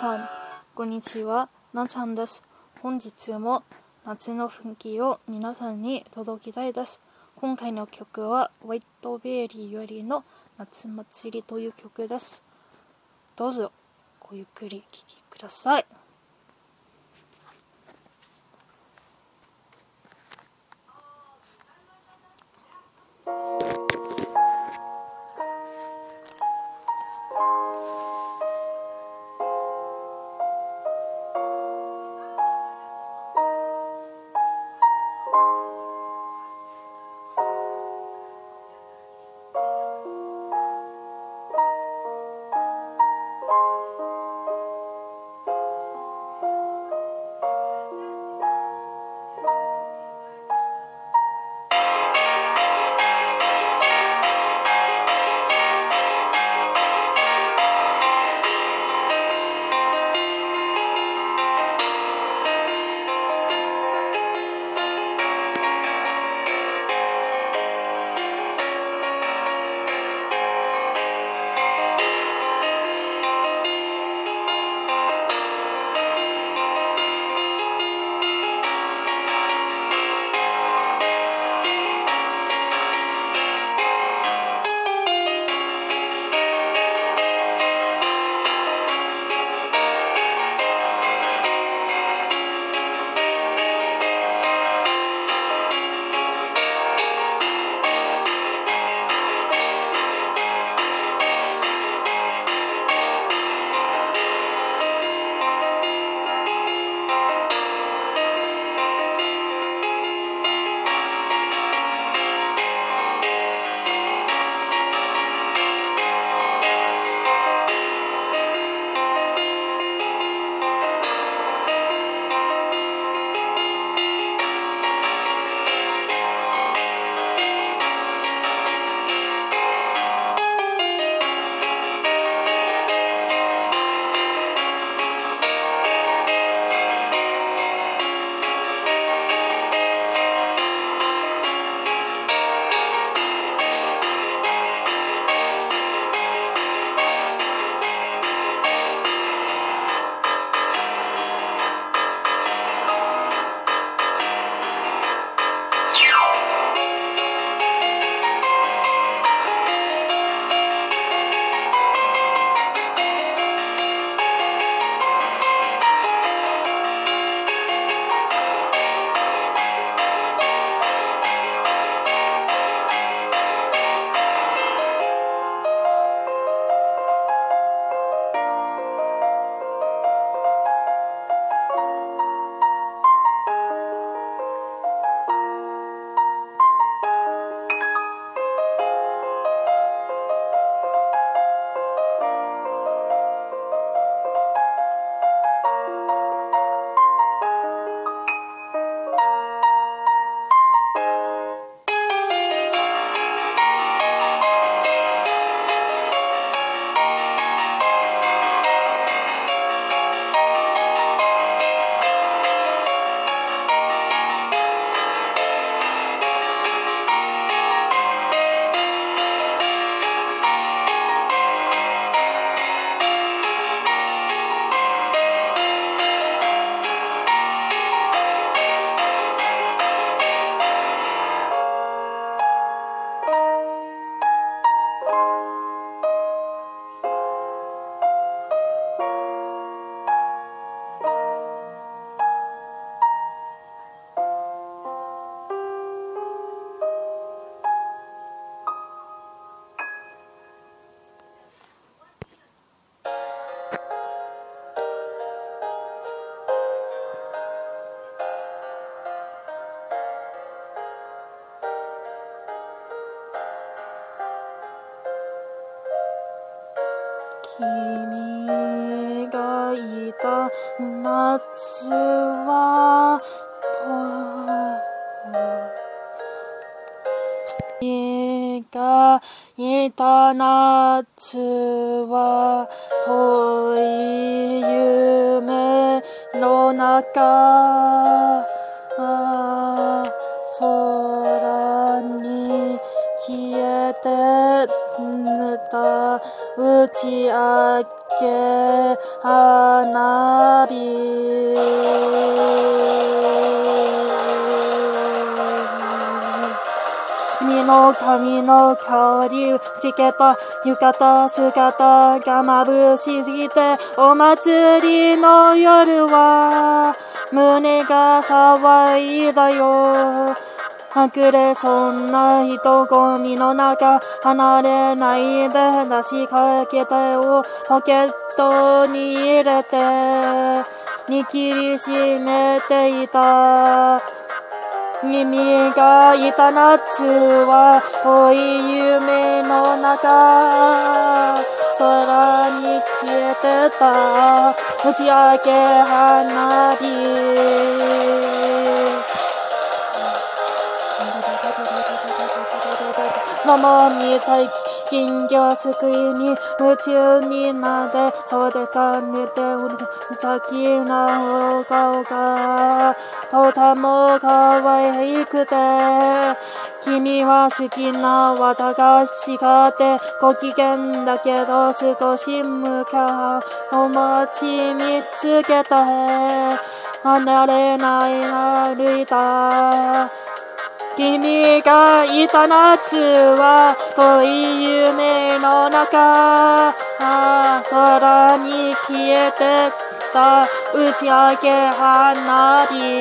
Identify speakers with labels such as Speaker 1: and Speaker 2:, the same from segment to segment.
Speaker 1: さん、こんにちは。なちゃんです。本日も夏の雰囲気を皆さんに届けたいです。今回の曲は、ワイトベリーよりの夏祭りという曲です。どうぞ、ごゆっくり聴きください。いた夏は君がいた夏は遠い夢の中空に消えてた打ち上げ君の髪の香りつけた浴衣姿が眩しすぎてお祭りの夜は胸が騒いだよ。隠れそんな人混みの中離れないで出しかけたをポケットに入れて握りしめていた。耳が痛なっちゅうは遠い夢の中空に消えてた。打ち上げ花火。ママみたい金魚すくいに夢中になってそうでかねて無邪気なお顔がとても可愛くて君は好きな私がってご機嫌だけど少し向かう友達見つけた離れない歩いた。君がいた夏は遠い夢の中。空に消えてた打ち上げ花火。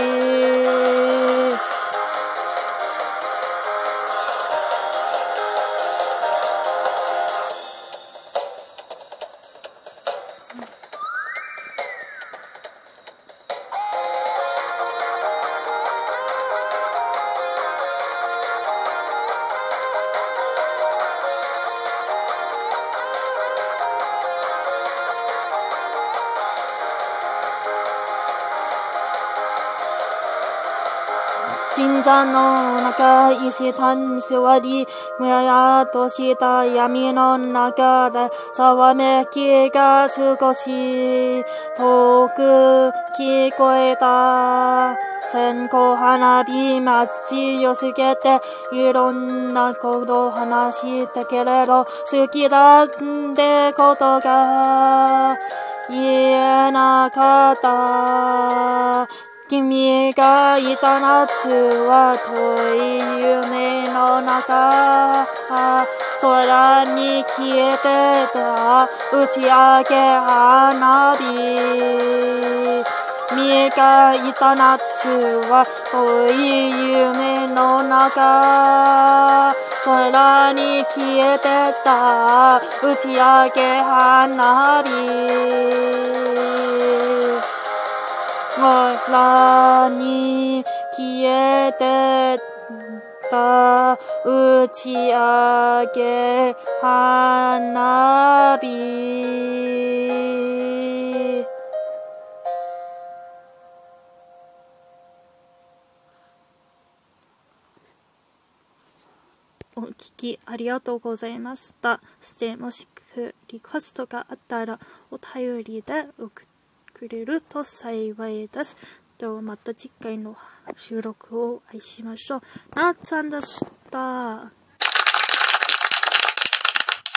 Speaker 1: 神社の中石段座り、むややとした闇の中で、ざわめきが少し遠く聞こえた。線香花火待ちよすげて、いろんなこと話したけれど、好きだってことが言えなかった。君がいた夏は遠い夢の中空に消えてた打ち上げ花火君がいた夏は遠い夢の中。空に消えてた打ち上げ花火。空に消えてた打ち上げ花火お聞きありがとうございました。そしてもしくリクエストがあったらお便りで送ってくれると幸いです。ではまた次回の収録をお会いしましょう。なっちゃんでした。